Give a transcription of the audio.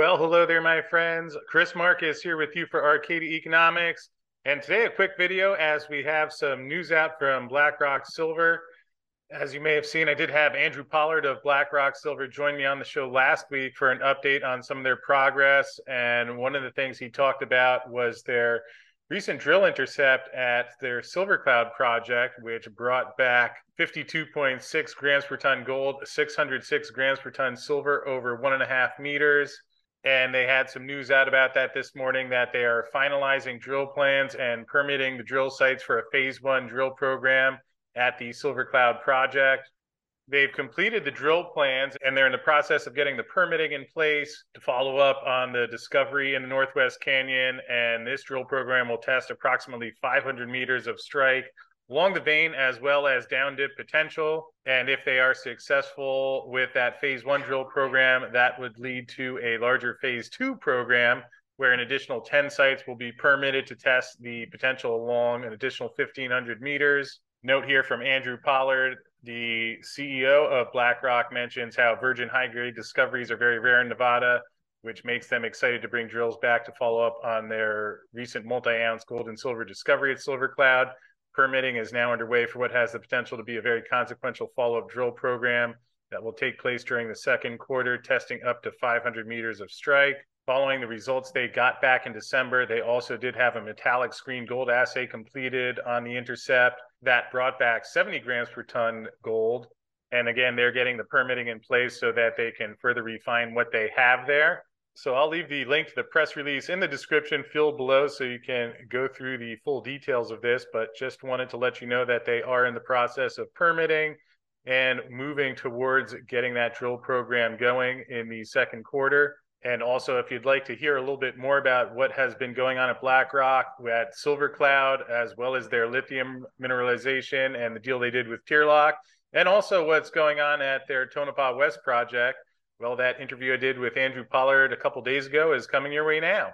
Well, hello there, my friends. Chris Marcus here with you for Arcadia Economics. And today, a quick video as we have some news out from BlackRock Silver. As you may have seen, I did have Andrew Pollard of BlackRock Silver join me on the show last week for an update on some of their progress. And one of the things he talked about was their recent drill intercept at their Silver Cloud project, which brought back 52.6 grams per ton gold, 606 grams per ton silver over one and a half meters. And they had some news out about that this morning that they are finalizing drill plans and permitting the drill sites for a phase one drill program at the Silver Cloud project. They've completed the drill plans and they're in the process of getting the permitting in place to follow up on the discovery in the Northwest Canyon. And this drill program will test approximately 500 meters of strike along the vein as well as down dip potential. And if they are successful with that phase one drill program, that would lead to a larger phase two program where an additional 10 sites will be permitted to test the potential along an additional 1,500 meters. Note here from Andrew Pollard the CEO of BlackRock mentions how virgin high grade discoveries are very rare in Nevada, which makes them excited to bring drills back to follow up on their recent multi ounce gold and silver discovery at Silver Cloud. Permitting is now underway for what has the potential to be a very consequential follow up drill program that will take place during the second quarter, testing up to 500 meters of strike. Following the results they got back in December, they also did have a metallic screen gold assay completed on the intercept that brought back 70 grams per ton gold. And again, they're getting the permitting in place so that they can further refine what they have there. So I'll leave the link to the press release in the description field below so you can go through the full details of this. But just wanted to let you know that they are in the process of permitting and moving towards getting that drill program going in the second quarter. And also, if you'd like to hear a little bit more about what has been going on at BlackRock, at Silver Cloud, as well as their lithium mineralization and the deal they did with Tearlach, and also what's going on at their Tonopah West project, well, that interview I did with Andrew Pollard a couple days ago is coming your way now.